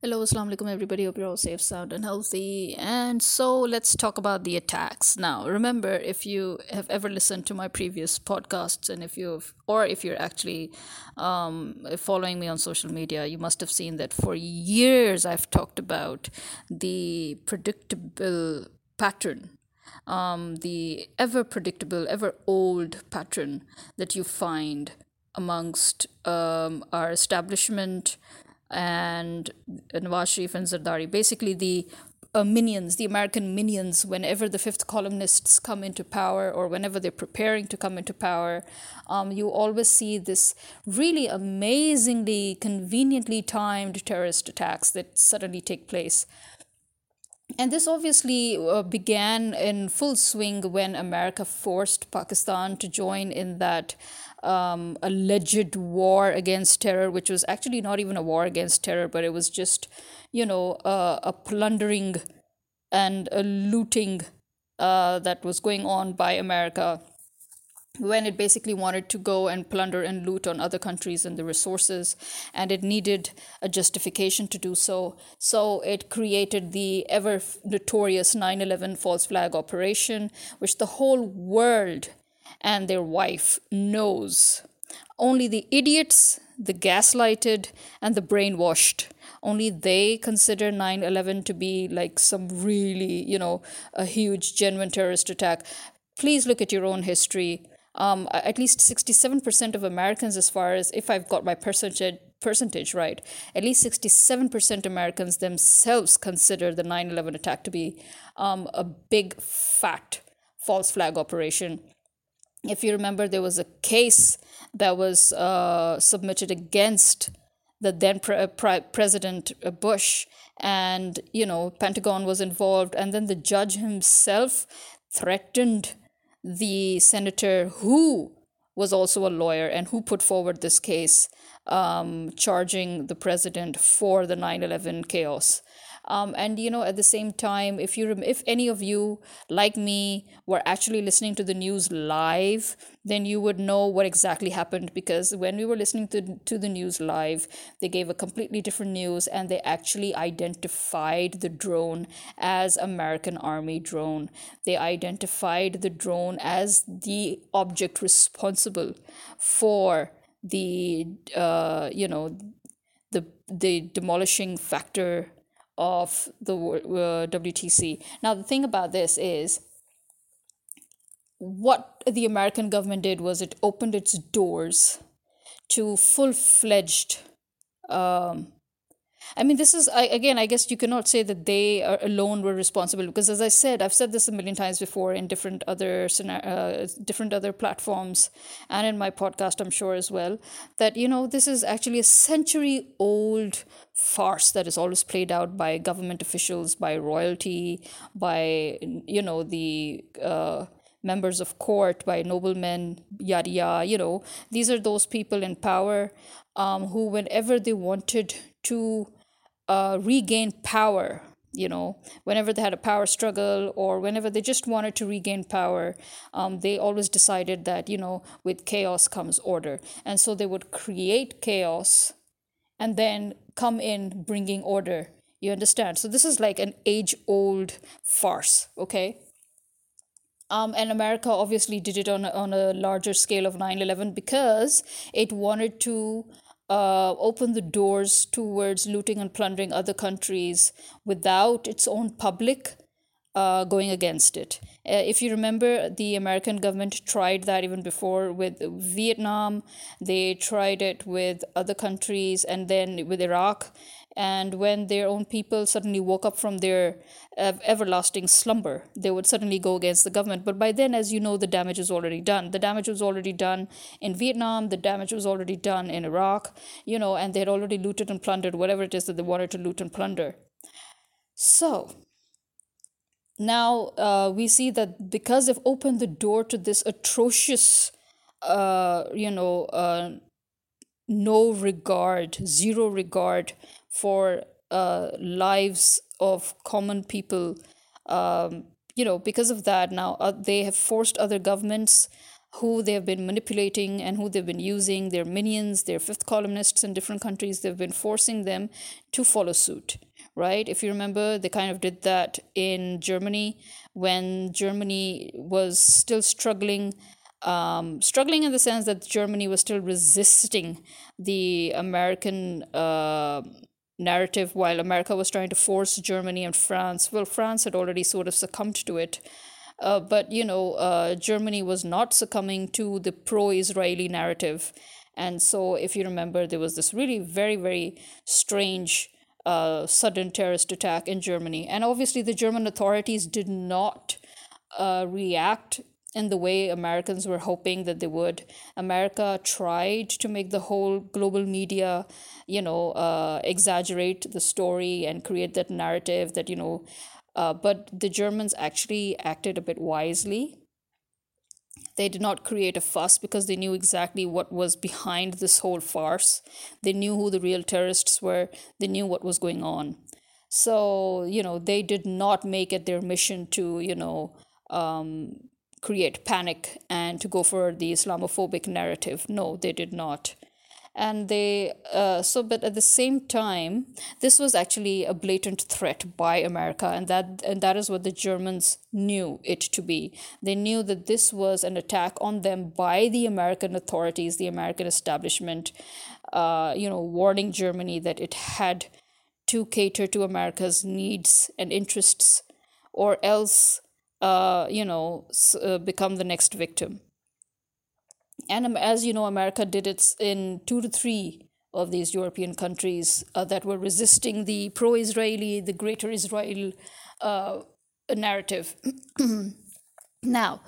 Hello, assalamu alaikum, everybody. Hope you're all safe, sound, and healthy. And so let's talk about the attacks. Now, remember, if you have ever listened to my previous podcasts, and if you've, or if you're actually um, following me on social media, you must have seen that for years I've talked about the predictable pattern um, the ever predictable, ever old pattern that you find amongst um, our establishment and Nawaz Sharif and Zardari. Basically, the uh, minions, the American minions, whenever the fifth columnists come into power or whenever they're preparing to come into power, um, you always see this really amazingly, conveniently timed terrorist attacks that suddenly take place. And this obviously uh, began in full swing when America forced Pakistan to join in that um, alleged war against terror, which was actually not even a war against terror, but it was just, you know, uh, a plundering and a looting uh, that was going on by America when it basically wanted to go and plunder and loot on other countries and the resources, and it needed a justification to do so. So it created the ever notorious 9 11 false flag operation, which the whole world and their wife knows. Only the idiots, the gaslighted, and the brainwashed. Only they consider 9 11 to be like some really, you know, a huge, genuine terrorist attack. Please look at your own history. Um, at least 67% of Americans, as far as if I've got my percentage, percentage right, at least 67% Americans themselves consider the 9 11 attack to be um, a big, fat false flag operation if you remember, there was a case that was uh, submitted against the then pre- pre- President Bush, and you know, Pentagon was involved, and then the judge himself threatened the senator who was also a lawyer and who put forward this case um, charging the president for the 9 11 chaos. Um, and you know, at the same time, if you rem- if any of you like me were actually listening to the news live, then you would know what exactly happened because when we were listening to to the news live, they gave a completely different news and they actually identified the drone as American Army drone. They identified the drone as the object responsible for the uh, you know the the demolishing factor of the uh, WTC. Now, the thing about this is what the American government did was it opened its doors to full fledged um, I mean, this is I, again. I guess you cannot say that they are alone were responsible because, as I said, I've said this a million times before in different other uh, different other platforms and in my podcast, I'm sure as well. That you know, this is actually a century old farce that is always played out by government officials, by royalty, by you know the. Uh, members of court, by noblemen, yada yada. You know, these are those people in power um, who, whenever they wanted to uh, regain power you know? Whenever they had a power struggle or whenever they just wanted to regain power um, they always decided that you know with chaos comes order. And so they would create chaos and then come in bringing order. You understand? So this is like an age old farce okay? Um, and America obviously did it on a, on a larger scale of 9 11 because it wanted to uh, open the doors towards looting and plundering other countries without its own public uh, going against it. Uh, if you remember, the American government tried that even before with Vietnam, they tried it with other countries, and then with Iraq and when their own people suddenly woke up from their uh, everlasting slumber they would suddenly go against the government. But by then as you know the damage was already done. The damage was already done in vietnam. The damage was already done in iraq you know and they had already looted and plundered whatever it is that they wanted to loot and plunder. So now uh, we see that because they've opened the door to this atrocious uh, you know uh, no regard zero regard for uh, lives of common people. Um, you know, because of that, now uh, they have forced other governments who they have been manipulating and who they've been using, their minions, their fifth columnists in different countries, they've been forcing them to follow suit, right? If you remember, they kind of did that in Germany when Germany was still struggling. Um, struggling in the sense that Germany was still resisting the American uh, narrative while America was trying to force Germany and France. Well, France had already sort of succumbed to it uh, but you know, uh, Germany was not succumbing to the pro-Israeli narrative, and so if you remember, there was this really very very strange uh, sudden terrorist attack in Germany, and obviously the German authorities did not uh, react in the way Americans were hoping that they would. America tried to make the whole global media, you know, uh, exaggerate the story and create that narrative that, you know, uh, but the Germans actually acted a bit wisely. They did not create a fuss because they knew exactly what was behind this whole farce. They knew who the real terrorists were, they knew what was going on. So, you know, they did not make it their mission to, you know, um, create panic and to go for the Islamophobic narrative. No, they did not and they uh, so but at the same time this was actually a blatant threat by america and that and that is what the germans knew it to be. They knew that this was an attack on them by the american authorities the american establishment uh, you know warning germany that it had to cater to america's needs and interests or else uh, you know uh, become the next victim and as you know, America did it in two to three of these European countries uh, that were resisting the pro Israeli, the greater Israel uh, narrative. now,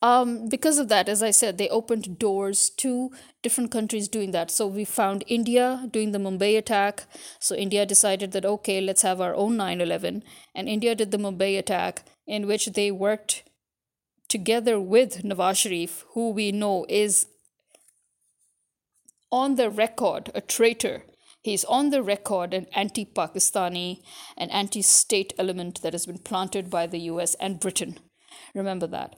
um, because of that, as I said, they opened doors to different countries doing that. So we found India doing the Mumbai attack. So India decided that, okay, let's have our own 9 11. And India did the Mumbai attack, in which they worked together with Nawaz Sharif, who we know is on the record a traitor. He's on the record an anti Pakistani, an anti state element that has been planted by the US and Britain. Remember that.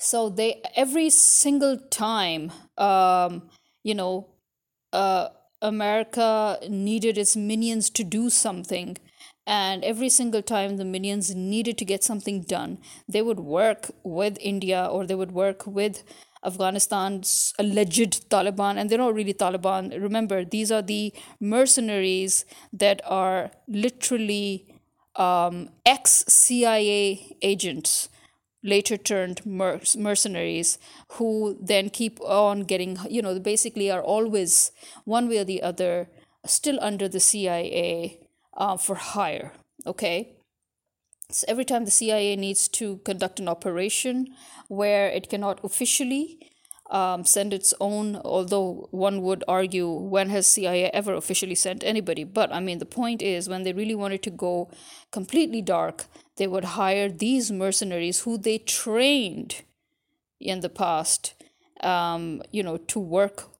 so they every single time um, you know uh, america needed its minions to do something and every single time the minions needed to get something done they would work with india or they would work with afghanistan's alleged taliban and they're not really taliban. Remember these are the mercenaries that are literally um, ex cia agents later turned mer- mercenaries who then keep on getting you know basically are always one way or the other still under the cia uh, for hire. Okay. So every time the CIA needs to conduct an operation where it cannot officially um, send its own, although one would argue when has CIA ever officially sent anybody? But I mean, the point is when they really wanted to go completely dark, they would hire these mercenaries who they trained in the past, um, you know, to work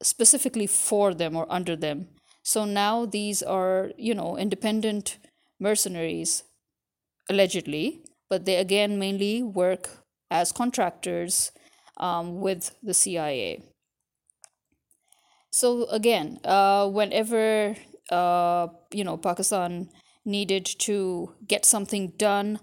specifically for them or under them so now these are, you know, independent mercenaries, allegedly, but they again mainly work as contractors um, with the CIA. So again, uh, whenever uh, you know Pakistan needed to get something done,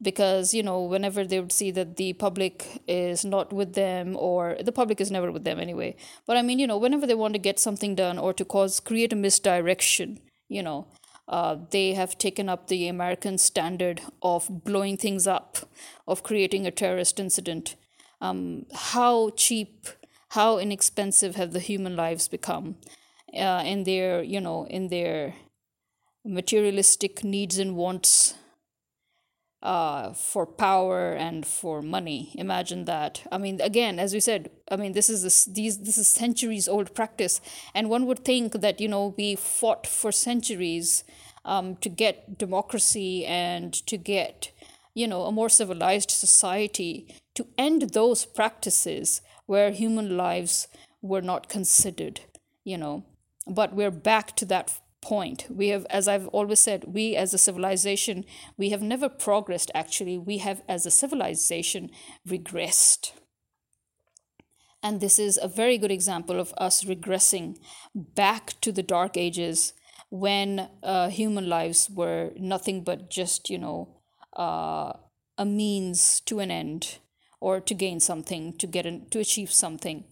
because you know whenever they would see that the public is not with them or the public is never with them anyway. But i mean you know whenever they want to get something done or to cause create a misdirection you know uh, they have taken up the american standard of blowing things up of creating a terrorist incident. Um, how cheap how inexpensive have the human lives become uh, in their you know in their materialistic needs and wants uh, for power and for money. Imagine that. I mean, again, as we said, I mean, this is this, these this is centuries old practice, and one would think that you know we fought for centuries um, to get democracy and to get you know a more civilized society to end those practices where human lives were not considered. You know, but we're back to that point. We have, as I've always said, we as a civilization, we have never progressed actually. We have, as a civilization, regressed. And this is a very good example of us regressing back to the dark ages when uh, human lives were nothing but just, you know, uh, a means to an end or to gain something, to get in, to achieve something.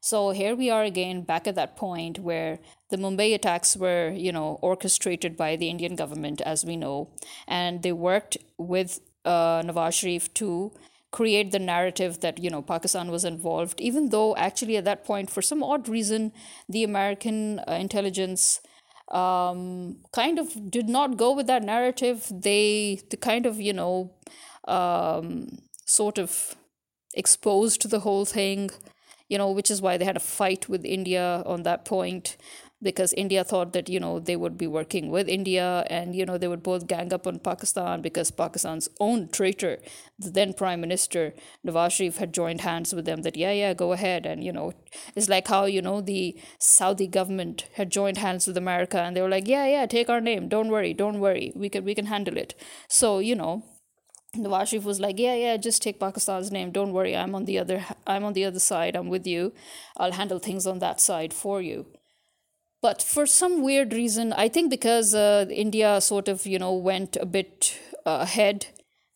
So here we are again back at that point where the Mumbai attacks were, you know, orchestrated by the Indian government, as we know, and they worked with uh, Nawaz Sharif to create the narrative that you know Pakistan was involved, even though actually at that point, for some odd reason, the American uh, intelligence um, kind of did not go with that narrative. They, the kind of you know, um, sort of exposed the whole thing you know, which is why they had a fight with India on that point because India thought that, you know, they would be working with India and, you know, they would both gang up on Pakistan because Pakistan's own traitor, the then Prime Minister, Nawaz Sharif, had joined hands with them that, yeah, yeah, go ahead. And, you know, it's like how, you know, the Saudi government had joined hands with America and they were like, yeah, yeah, take our name. Don't worry, don't worry. We can, we can handle it. So, you know, Nawaz Sharif was like, "Yeah, yeah, just take Pakistan's name. Don't worry. I'm on the other. I'm on the other side. I'm with you. I'll handle things on that side for you." But for some weird reason, I think because uh, India sort of you know went a bit uh, ahead,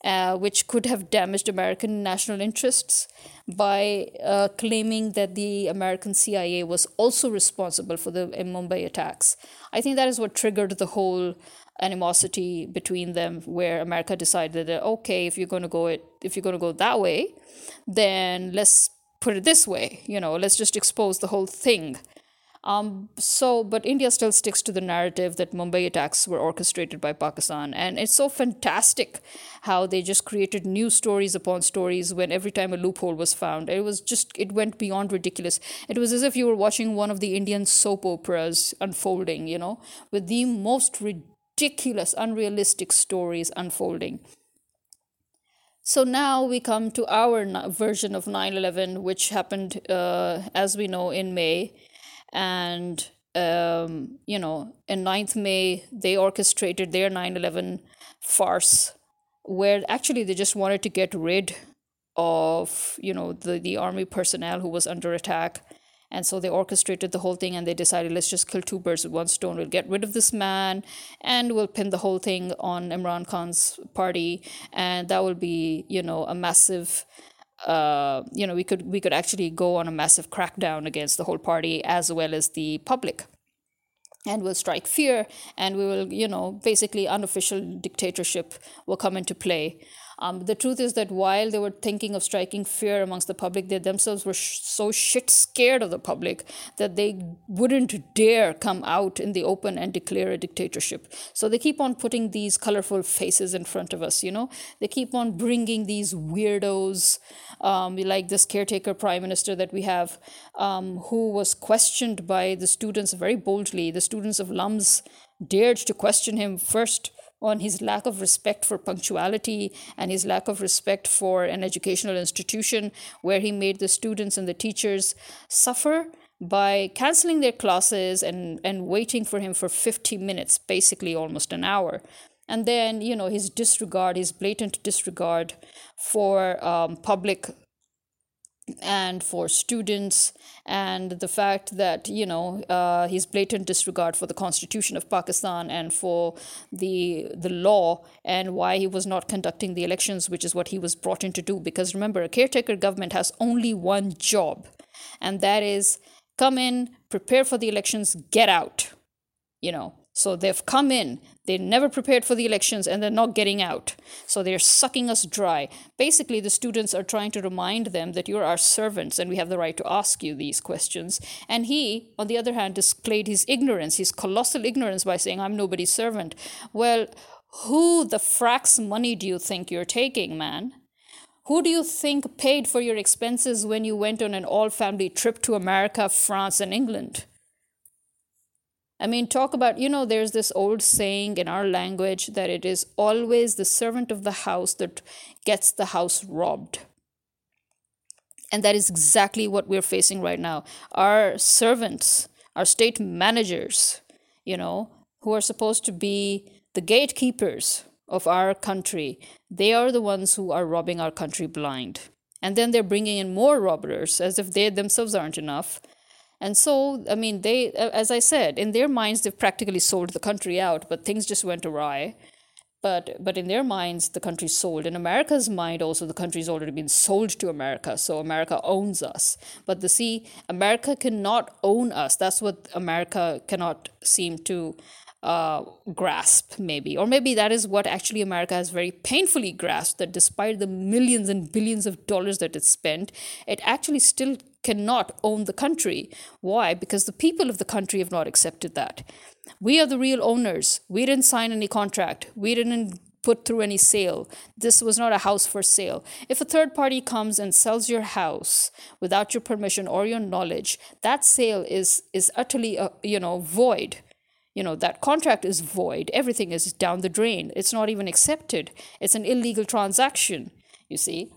uh, which could have damaged American national interests by uh, claiming that the American CIA was also responsible for the Mumbai attacks. I think that is what triggered the whole animosity between them where america decided that okay if you're going to go it if you're going to go that way then let's put it this way you know let's just expose the whole thing um, so, but India still sticks to the narrative that Mumbai attacks were orchestrated by Pakistan. And it's so fantastic how they just created new stories upon stories when every time a loophole was found. It was just, it went beyond ridiculous. It was as if you were watching one of the Indian soap operas unfolding, you know, with the most ridiculous ridiculous, unrealistic stories unfolding. So now we come to our version of 9 11, which happened, uh, as we know, in May. And, um, you know, in 9th May, they orchestrated their 9 11 farce, where actually they just wanted to get rid of, you know, the, the army personnel who was under attack and so they orchestrated the whole thing and they decided, let's just kill two birds with one stone. We'll get rid of this man and we'll pin the whole thing on Imran Khan's party. And that will be, you know, a massive uh, you know, we could we could actually go on a massive crackdown against the whole party as well as the public and we'll strike fear and we will you know basically unofficial dictatorship will come into play um, the truth is that while they were thinking of striking fear amongst the public, they themselves were sh- so shit scared of the public that they wouldn't dare come out in the open and declare a dictatorship. So they keep on putting these colorful faces in front of us, you know? They keep on bringing these weirdos, um, like this caretaker prime minister that we have, um, who was questioned by the students very boldly. The students of LUMS dared to question him first on his lack of respect for punctuality and his lack of respect for an educational institution where he made the students and the teachers suffer by canceling their classes and, and waiting for him for 50 minutes, basically almost an hour. And then, you know, his disregard, his blatant disregard for um, public and for students and the fact that you know uh, his blatant disregard for the constitution of pakistan and for the the law and why he was not conducting the elections which is what he was brought in to do. Because remember a caretaker government has only one job and that is come in prepare for the elections get out you know so they've come in, they never prepared for the elections, and they're not getting out. So they're sucking us dry. Basically, the students are trying to remind them that you're our servants and we have the right to ask you these questions. And he, on the other hand, displayed his ignorance, his colossal ignorance, by saying, I'm nobody's servant. Well, who the frack's money do you think you're taking, man? Who do you think paid for your expenses when you went on an all family trip to America, France, and England? I mean, talk about, you know, there's this old saying in our language that it is always the servant of the house that gets the house robbed. And that is exactly what we're facing right now. Our servants, our state managers, you know, who are supposed to be the gatekeepers of our country, they are the ones who are robbing our country blind. And then they're bringing in more robbers as if they themselves aren't enough. And so, I mean, they, as I said, in their minds, they've practically sold the country out, but things just went awry. But, but in their minds, the country's sold. In America's mind, also, the country's already been sold to America. So America owns us. But the see, America cannot own us. That's what America cannot seem to uh, grasp, maybe. Or maybe that is what actually America has very painfully grasped that despite the millions and billions of dollars that it spent, it actually still cannot own the country. Why? Because the people of the country have not accepted that. We are the real owners. We didn't sign any contract. We didn't put through any sale. This was not a house for sale. If a third party comes and sells your house without your permission or your knowledge, that sale is is utterly uh, you know void you know that contract is void everything is down the drain it's not even accepted it's an illegal transaction you see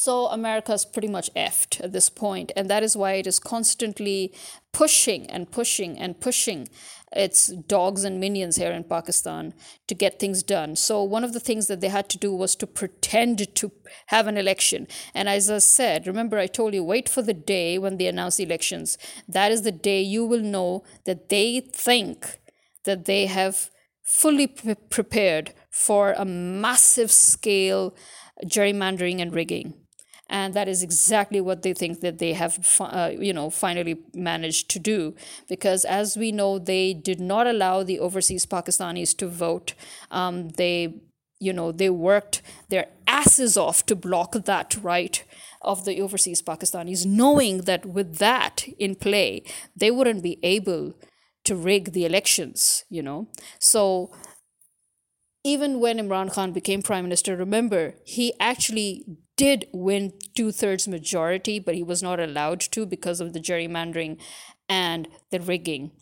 so America's pretty much effed at this point, and that is why it is constantly pushing and pushing and pushing its dogs and minions here in Pakistan to get things done. So one of the things that they had to do was to pretend to have an election. And as I said, remember I told you wait for the day when they announce elections. That is the day you will know that they think that they have fully pre- prepared for a massive scale gerrymandering and rigging and that is exactly what they think that they have uh, you know finally managed to do. Because as we know they did not allow the overseas pakistanis to vote. Um, they you know they worked their asses off to block that right of the overseas pakistanis knowing that with that in play they wouldn't be able to rig the elections you know. So even when Imran Khan became prime minister, remember, he actually did win two thirds majority, but he was not allowed to because of the gerrymandering and the rigging.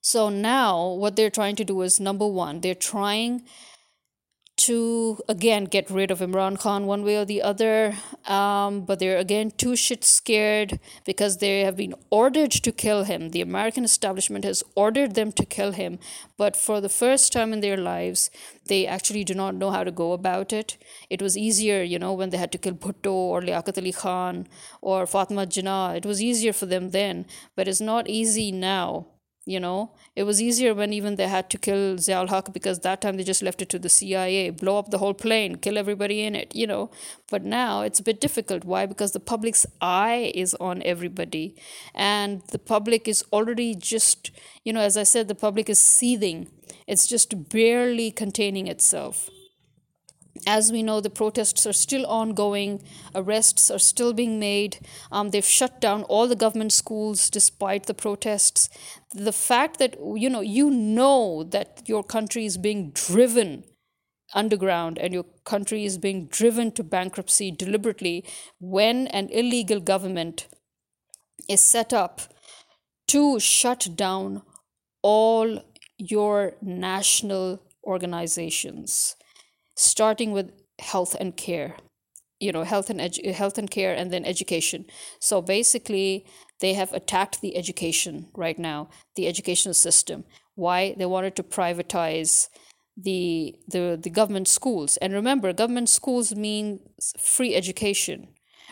So now what they're trying to do is number one, they're trying to again get rid of Imran Khan one way or the other. Um, but they're again too shit scared because they have been ordered to kill him. The American establishment has ordered them to kill him. But for the first time in their lives, they actually do not know how to go about it. It was easier, you know, when they had to kill Bhutto or Liaquat Ali Khan or Fatima Jinnah. It was easier for them then, but it's not easy now you know? It was easier when even they had to kill Ziaul Haq because that time they just left it to the CIA blow up the whole plane kill everybody in it you know? But now it's a bit difficult. Why? Because the public's eye is on everybody. And the public is already just you know as i said the public is seething. It's just barely containing itself as we know, the protests are still ongoing, arrests are still being made. Um, they've shut down all the government schools despite the protests. The fact that you know you know that your country is being driven underground and your country is being driven to bankruptcy deliberately when an illegal government is set up to shut down all your national organizations starting with health and care you know health and edu- health and care and then education. So basically they have attacked the education right now the educational system. Why? They wanted to privatize the the the government schools. And remember government schools means free education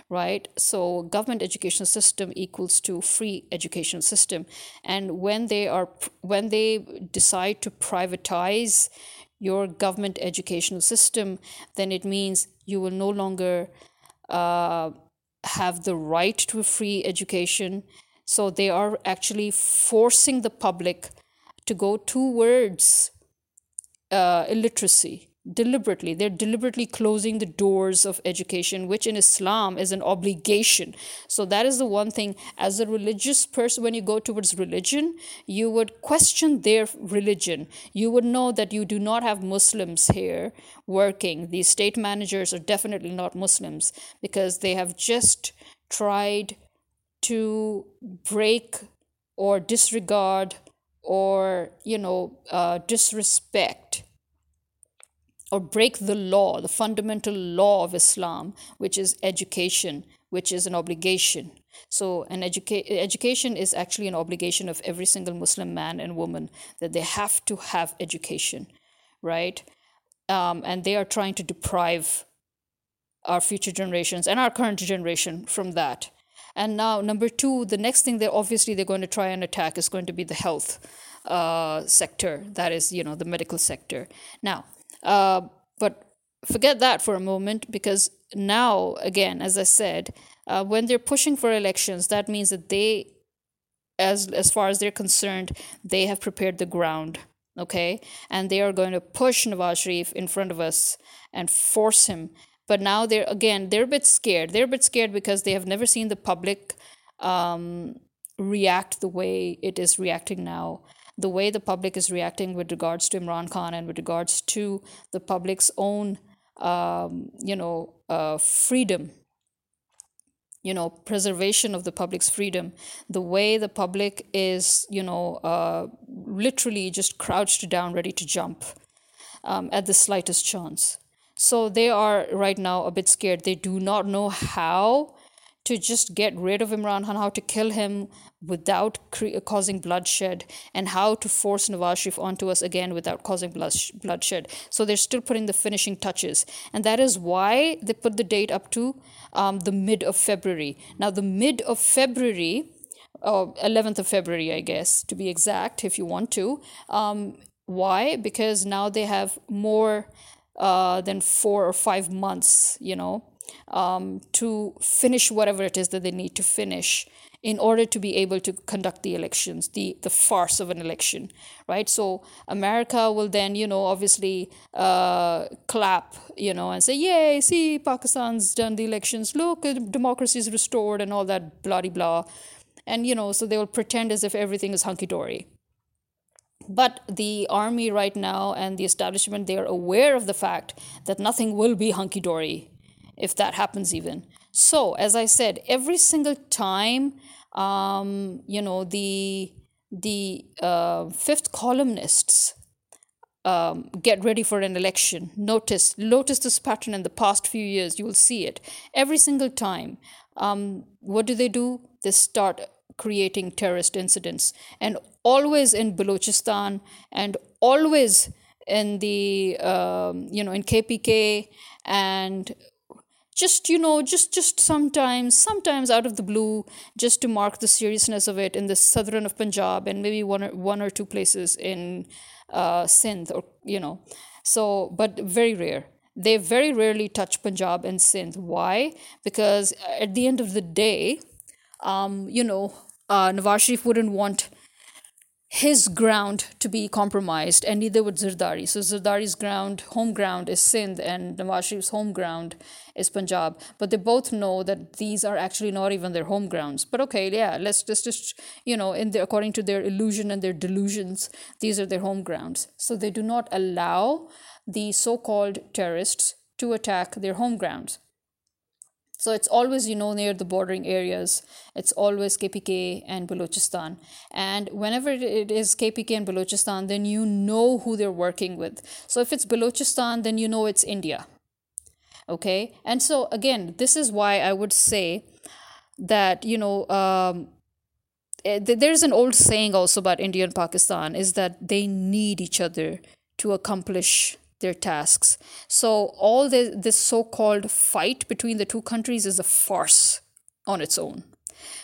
right? So government education system equals to free education system. And when they are when they decide to privatize your government educational system, then it means you will no longer uh, have the right to a free education. So they are actually forcing the public to go towards uh, illiteracy deliberately they're deliberately closing the doors of education which in islam is an obligation. So that is the one thing. As a religious person when you go towards religion you would question their religion. You would know that you do not have muslims here working. These state managers are definitely not muslims because they have just tried to break or disregard or you know uh, disrespect or break the law, the fundamental law of Islam, which is education, which is an obligation. So, an educa- education is actually an obligation of every single Muslim man and woman that they have to have education, right? Um, and they are trying to deprive our future generations and our current generation from that. And now, number two, the next thing they're obviously they're going to try and attack is going to be the health uh, sector, that is, you know, the medical sector. Now, uh, but forget that for a moment because now, again, as I said, uh, when they're pushing for elections, that means that they, as as far as they're concerned, they have prepared the ground. Okay, and they are going to push Nawaz Sharif in front of us and force him. But now they're again they're a bit scared. They're a bit scared because they have never seen the public um, react the way it is reacting now the way the public is reacting with regards to Imran Khan and with regards to the public's own, um, you know, uh, freedom, you know, preservation of the public's freedom, the way the public is, you know, uh, literally just crouched down, ready to jump um, at the slightest chance. So they are right now a bit scared. They do not know how to just get rid of Imran Khan, how to kill him without cre- causing bloodshed, and how to force Nawaz Sharif onto us again without causing blood- bloodshed. So they're still putting the finishing touches. And that is why they put the date up to um, the mid of February. Now, the mid of February, or 11th of February, I guess, to be exact, if you want to. Um, why? Because now they have more uh, than four or five months, you know, um, to finish whatever it is that they need to finish in order to be able to conduct the elections, the, the farce of an election, right? So America will then, you know, obviously uh, clap, you know, and say, yay, see, Pakistan's done the elections, look, democracy is restored and all that blah, blah. And, you know, so they will pretend as if everything is hunky dory. But the army right now and the establishment, they are aware of the fact that nothing will be hunky dory if that happens even. So, as I said, every single time, um, you know, the the uh, fifth columnists um, get ready for an election. Notice, notice this pattern in the past few years. You will see it every single time. Um, what do they do? They start creating terrorist incidents, and always in Balochistan, and always in the um, you know in KPK and just you know just just sometimes sometimes out of the blue just to mark the seriousness of it in the southern of punjab and maybe one or one or two places in uh, sindh or you know. So but very rare. They very rarely touch punjab and sindh. Why? Because at the end of the day um, you know uh, nawaz sharif wouldn't want his ground to be compromised, and neither would Zardari. So Zardari's ground, home ground, is Sindh, and Nawaz Sharif's home ground is Punjab. But they both know that these are actually not even their home grounds. But okay, yeah, let's just, just you know, in the, according to their illusion and their delusions, these are their home grounds. So they do not allow the so-called terrorists to attack their home grounds. So it's always, you know, near the bordering areas. It's always KPK and Balochistan. And whenever it is KPK and Balochistan, then you know who they're working with. So if it's Balochistan, then you know it's India. Okay. And so again, this is why I would say that, you know, um, eh, there's an old saying also about India and Pakistan is that they need each other to accomplish their tasks. So all the, this so-called fight between the two countries is a farce on its own.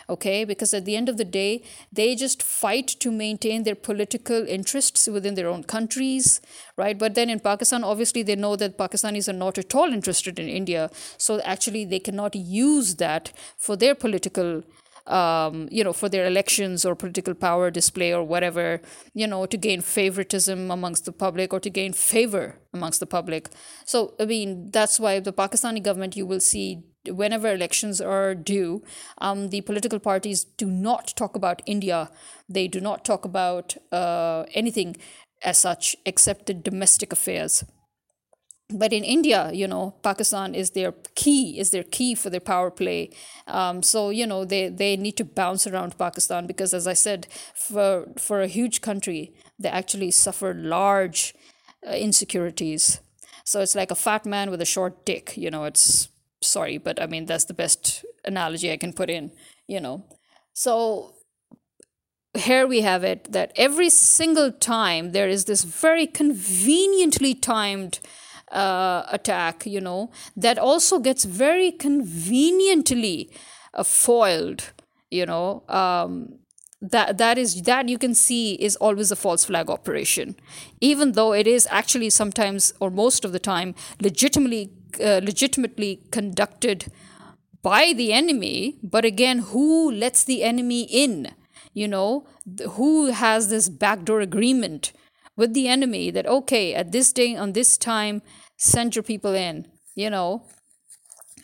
Okay, because at the end of the day, they just fight to maintain their political interests within their own countries, right? But then in Pakistan, obviously, they know that Pakistanis are not at all interested in India. So actually, they cannot use that for their political um, you know, for their elections or political power display or whatever, you know, to gain favoritism amongst the public or to gain favor amongst the public. So, I mean, that's why the Pakistani government, you will see whenever elections are due, um, the political parties do not talk about India. They do not talk about uh, anything as such except the domestic affairs but in India, you know, Pakistan is their key, is their key for their power play. Um, so you know, they they need to bounce around Pakistan because, as I said, for for a huge country, they actually suffer large uh, insecurities. So it's like a fat man with a short dick. You know, it's sorry, but I mean that's the best analogy I can put in. you know. So here we have it that every single time there is this very conveniently timed uh, attack, you know, that also gets very conveniently uh, foiled, you know. Um, that that is that you can see is always a false flag operation even though it is actually sometimes or most of the time legitimately uh, legitimately conducted by the enemy but again who lets the enemy in you know who has this backdoor agreement with the enemy that okay at this day on this time send your people in you know?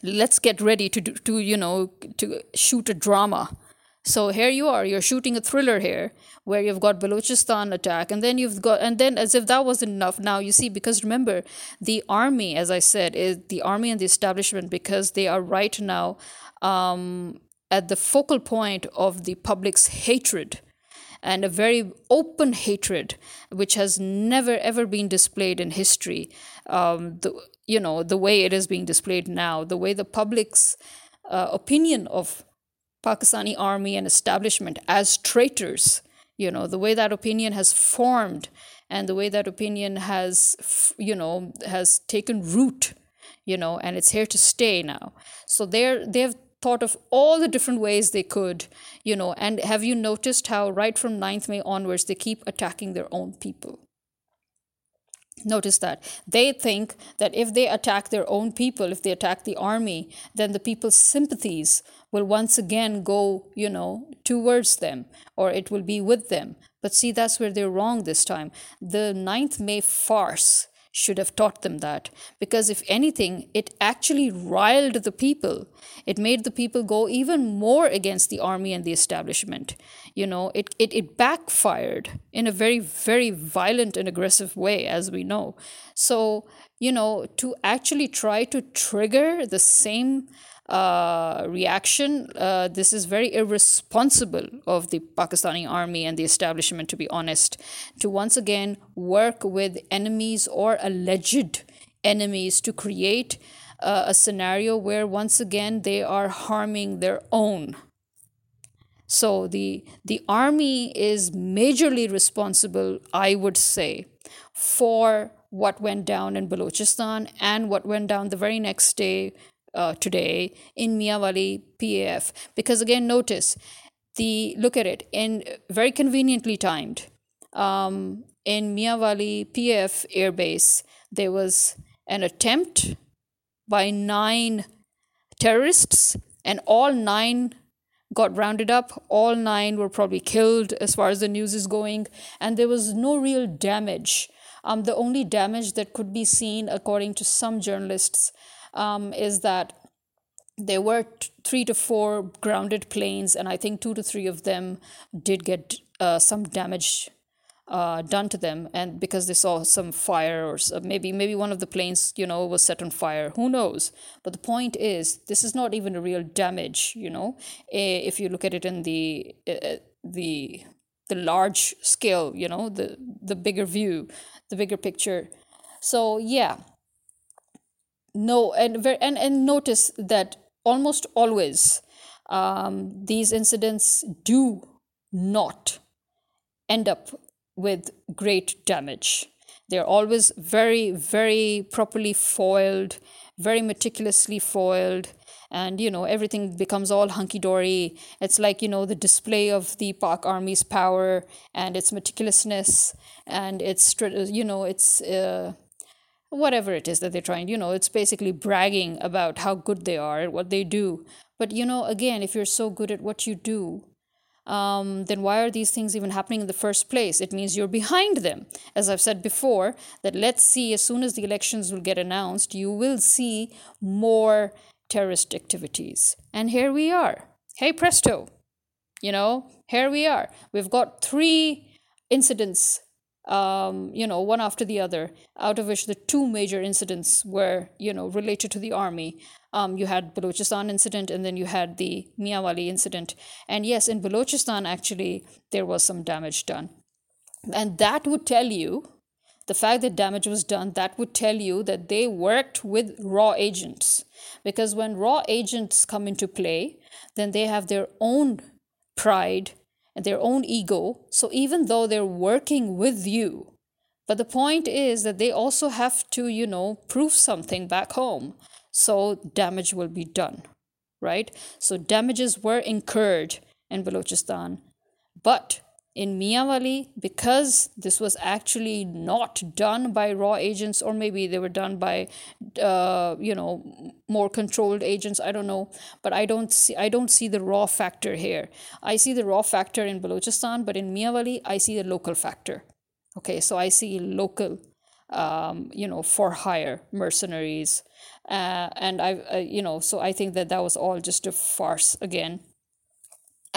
Let's get ready to do, to you know to shoot a drama. So here you are you're shooting a thriller here where you've got balochistan attack and then you've got and then as if that wasn't enough. Now you see because remember the army as i said is the army and the establishment because they are right now um, at the focal point of the public's hatred and a very open hatred which has never ever been displayed in history. Um, the, you know the way it is being displayed now the way the public's uh, opinion of pakistani army and establishment as traitors you know the way that opinion has formed and the way that opinion has you know has taken root you know and it's here to stay now. So they're they've thought of all the different ways they could, you know, and have you noticed how right from 9th May onwards they keep attacking their own people? Notice that. They think that if they attack their own people, if they attack the army, then the people's sympathies will once again go, you know, towards them or it will be with them. But see, that's where they're wrong this time. The 9th May farce should have taught them that. Because if anything it actually riled the people. It made the people go even more against the army and the establishment. You know it, it, it backfired in a very very violent and aggressive way as we know. So you know to actually try to trigger the same uh, reaction. Uh, this is very irresponsible of the Pakistani army and the establishment, to be honest, to once again work with enemies or alleged enemies to create uh, a scenario where once again they are harming their own. So the the army is majorly responsible, I would say, for what went down in Balochistan and what went down the very next day uh, today in Mianwali PAF because again notice the look at it in very conveniently timed um, in Mianwali PAF airbase there was an attempt by nine terrorists and all nine got rounded up. All nine were probably killed as far as the news is going. And there was no real damage. Um, the only damage that could be seen according to some journalists um, is that there were t- three to four grounded planes, and I think two to three of them did get uh, some damage uh, done to them, and because they saw some fire or maybe maybe one of the planes, you know, was set on fire. Who knows? But the point is, this is not even a real damage. You know, if you look at it in the uh, the the large scale, you know, the the bigger view, the bigger picture. So yeah, no and and and notice that almost always um, these incidents do not end up with great damage. They're always very very properly foiled very meticulously foiled and you know everything becomes all hunky dory it's like you know the display of the pak army's power and its meticulousness and its you know its uh, whatever it is that they're trying you know it's basically bragging about how good they are at what they do. But you know again if you're so good at what you do um, then why are these things even happening in the first place? It means you're behind them. As i've said before that let's see as soon as the elections will get announced you will see more terrorist activities. And here we are. Hey presto. You know here we are. We've got three incidents um, you know, one after the other, out of which the two major incidents were, you know, related to the army. Um, you had Balochistan incident and then you had the Mianwali incident. And yes, in Balochistan, actually, there was some damage done. And that would tell you the fact that damage was done, that would tell you that they worked with raw agents. Because when raw agents come into play, then they have their own pride their own ego. So even though they're working with you, but the point is that they also have to, you know, prove something back home. So damage will be done, right? So damages were incurred in Balochistan. But in Mianwali, because this was actually not done by raw agents, or maybe they were done by, uh, you know, more controlled agents. I don't know, but I don't see I don't see the raw factor here. I see the raw factor in Balochistan, but in Mianwali, I see the local factor. Okay, so I see local, um, you know, for hire mercenaries, uh, and I, uh, you know, so I think that that was all just a farce again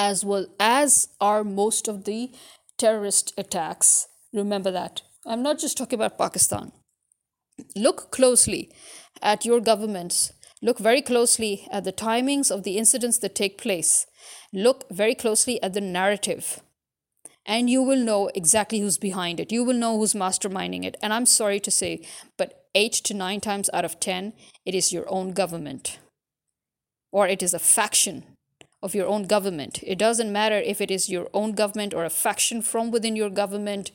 as well as are most of the terrorist attacks. Remember that. I'm not just talking about Pakistan. Look closely at your governments. Look very closely at the timings of the incidents that take place. Look very closely at the narrative. And you will know exactly who's behind it. You will know who's masterminding it. And I'm sorry to say, but eight to nine times out of 10, it is your own government. Or it is a faction of your own government. It doesn't matter if it is your own government or a faction from within your government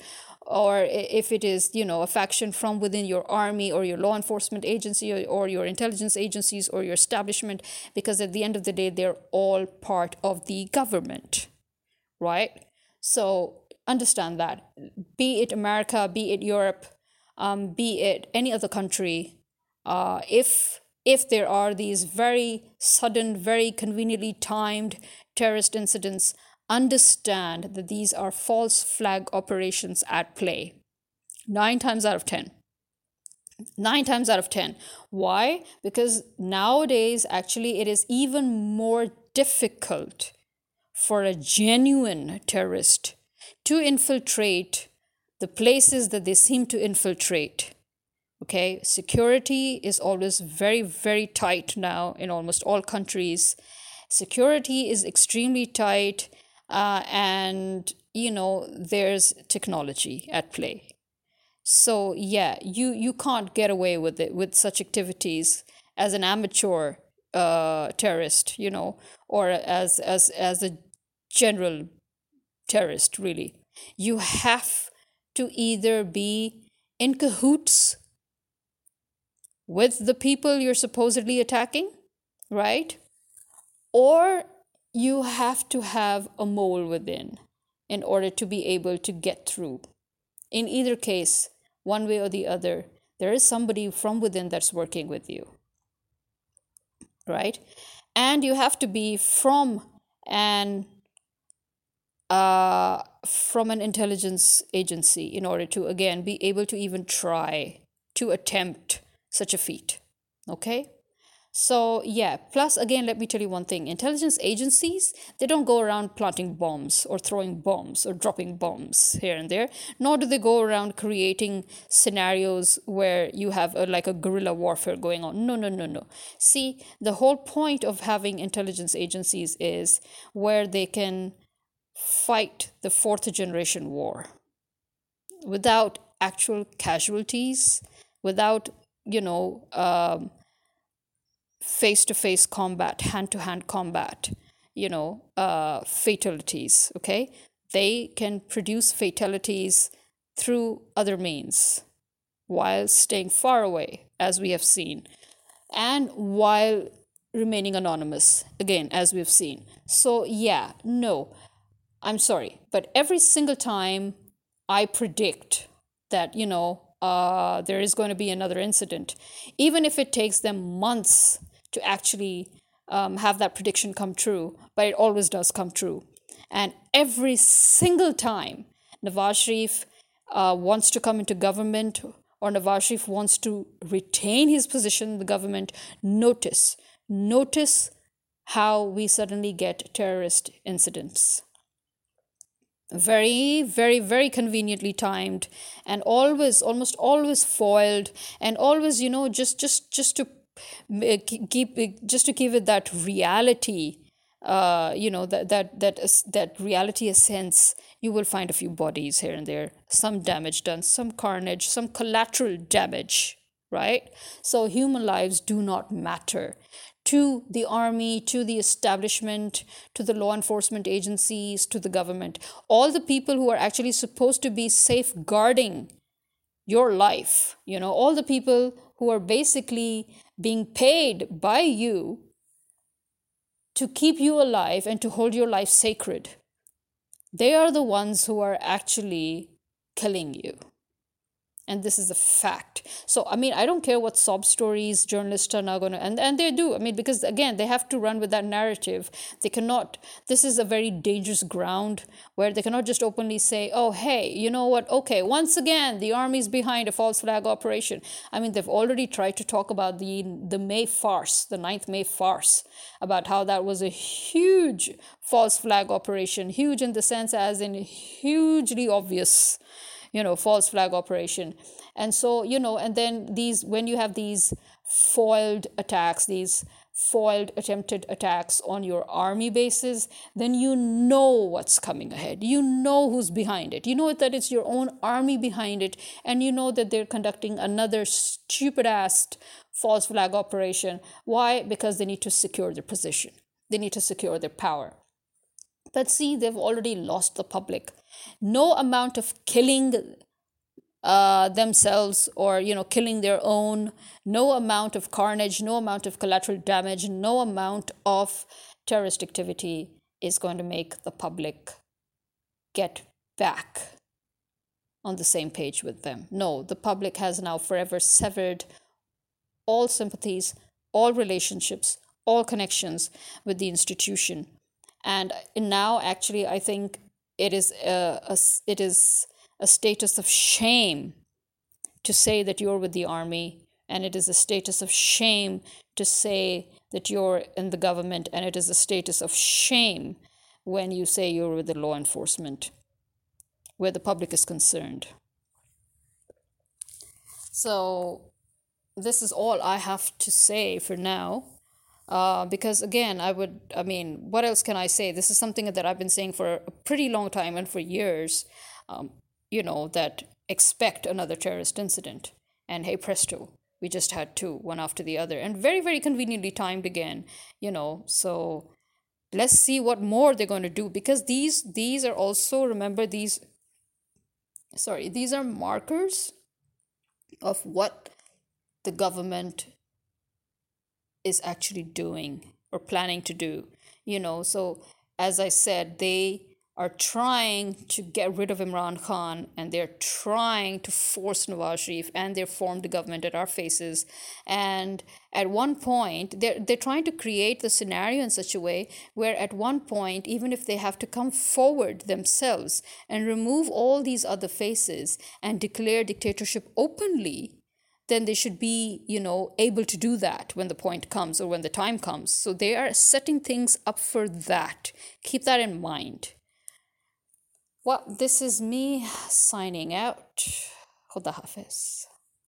or if it is you know a faction from within your army or your law enforcement agency or, or, your intelligence agencies or your establishment because at the end of the day they're all part of the government right so understand that be it america be it europe um, be it any other country uh, if if there are these very sudden, very conveniently timed terrorist incidents, understand that these are false flag operations at play. Nine times out of 10. Nine times out of 10. Why? Because nowadays, actually, it is even more difficult for a genuine terrorist to infiltrate the places that they seem to infiltrate okay security is always very very tight now in almost all countries. Security is extremely tight uh, and you know there's technology at play. So yeah you you can't get away with it with such activities as an amateur uh, terrorist you know or as as as a general terrorist really. You have to either be in cahoots with the people you're supposedly attacking, right? Or you have to have a mole within in order to be able to get through. In either case, one way or the other, there is somebody from within that's working with you, right? And you have to be from an uh, from an intelligence agency in order to again be able to even try to attempt such a feat. Okay? So, yeah, plus again, let me tell you one thing intelligence agencies, they don't go around planting bombs or throwing bombs or dropping bombs here and there, nor do they go around creating scenarios where you have a, like a guerrilla warfare going on. No, no, no, no. See, the whole point of having intelligence agencies is where they can fight the fourth generation war without actual casualties, without you know, face to face combat, hand to hand combat, you know, uh, fatalities, okay? They can produce fatalities through other means while staying far away, as we have seen, and while remaining anonymous, again, as we've seen. So, yeah, no, I'm sorry, but every single time I predict that, you know, uh, there is going to be another incident, even if it takes them months to actually um, have that prediction come true, but it always does come true. And every single time Nawaz Sharif uh, wants to come into government or Nawaz Sharif wants to retain his position in the government, notice, notice how we suddenly get terrorist incidents very very very conveniently timed and always almost always foiled and always you know just just just to uh, keep just to give it that reality uh, you know that that that that reality sense you will find a few bodies here and there, some damage done, some carnage, some collateral damage, right? So human lives do not matter to the army, to the establishment, to the law enforcement agencies, to the government. All the people who are actually supposed to be safeguarding your life, you know, all the people who are basically being paid by you to keep you alive and to hold your life sacred. They are the ones who are actually killing you and this is a fact. So i mean i don't care what sob stories journalists are now going to and, and they do i mean because again they have to run with that narrative. They cannot this is a very dangerous ground where they cannot just openly say oh hey you know what? Okay once again the army's behind a false flag operation. I mean they've already tried to talk about the the may farce the 9th may farce about how that was a huge false flag operation huge in the sense as in hugely obvious you know false flag operation. And so you know and then these when you have these foiled attacks these foiled attempted attacks on your army bases then you know what's coming ahead. You know who's behind it. You know that it's your own army behind it and you know that they're conducting another stupid ass false flag operation. Why? Because they need to secure their position. They need to secure their power but see, they've already lost the public. No amount of killing uh, themselves or you know killing their own. No amount of carnage no amount of collateral damage no amount of terrorist activity is going to make the public get back on the same page with them. No the public has now forever severed all sympathies all relationships all connections with the institution and now actually i think it is a, a, it is a status of shame to say that you're with the army. And it is a status of shame to say that you're in the government. And it is a status of shame when you say you're with the law enforcement where the public is concerned. So this is all i have to say for now uh, because again i would i mean what else can i say? This is something that i've been saying for a pretty long time and for years um, you know that expect another terrorist incident. And hey presto we just had two one after the other. And very very conveniently timed again you know. So let's see what more they're going to do because these these are also remember these sorry these are markers of what the government is actually doing or planning to do you know so as i said they are trying to get rid of Imran Khan and they're trying to force Nawaz Sharif and their formed the government at our faces. And at one point, they're, they're trying to create the scenario in such a way where, at one point, even if they have to come forward themselves and remove all these other faces and declare dictatorship openly, then they should be, you know, able to do that when the point comes or when the time comes. So they are setting things up for that. Keep that in mind. Well, this is me signing out. Khuda Hafiz.